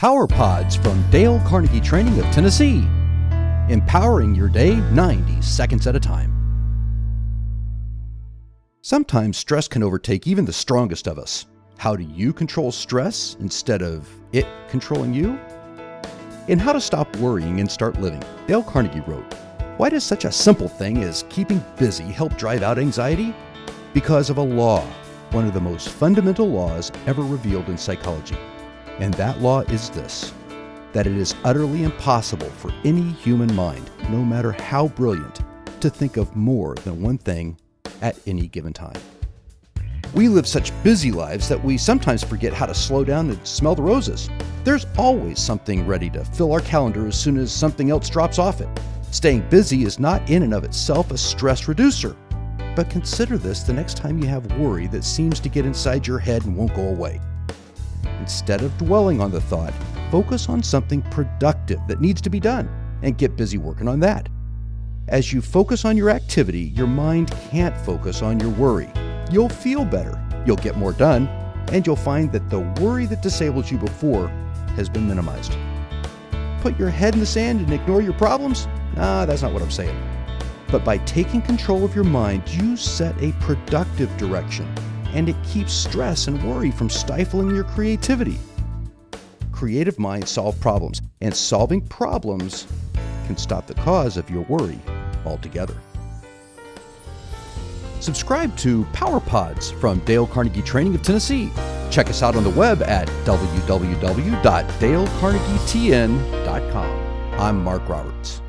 Power Pods from Dale Carnegie Training of Tennessee. Empowering your day 90 seconds at a time. Sometimes stress can overtake even the strongest of us. How do you control stress instead of it controlling you? In How to Stop Worrying and Start Living, Dale Carnegie wrote Why does such a simple thing as keeping busy help drive out anxiety? Because of a law, one of the most fundamental laws ever revealed in psychology. And that law is this that it is utterly impossible for any human mind, no matter how brilliant, to think of more than one thing at any given time. We live such busy lives that we sometimes forget how to slow down and smell the roses. There's always something ready to fill our calendar as soon as something else drops off it. Staying busy is not in and of itself a stress reducer. But consider this the next time you have worry that seems to get inside your head and won't go away. Instead of dwelling on the thought, focus on something productive that needs to be done and get busy working on that. As you focus on your activity, your mind can't focus on your worry. You'll feel better, you'll get more done, and you'll find that the worry that disabled you before has been minimized. Put your head in the sand and ignore your problems? Nah, that's not what I'm saying. But by taking control of your mind, you set a productive direction and it keeps stress and worry from stifling your creativity. Creative minds solve problems, and solving problems can stop the cause of your worry altogether. Subscribe to Power Pods from Dale Carnegie Training of Tennessee. Check us out on the web at www.dalecarnegietn.com. I'm Mark Roberts.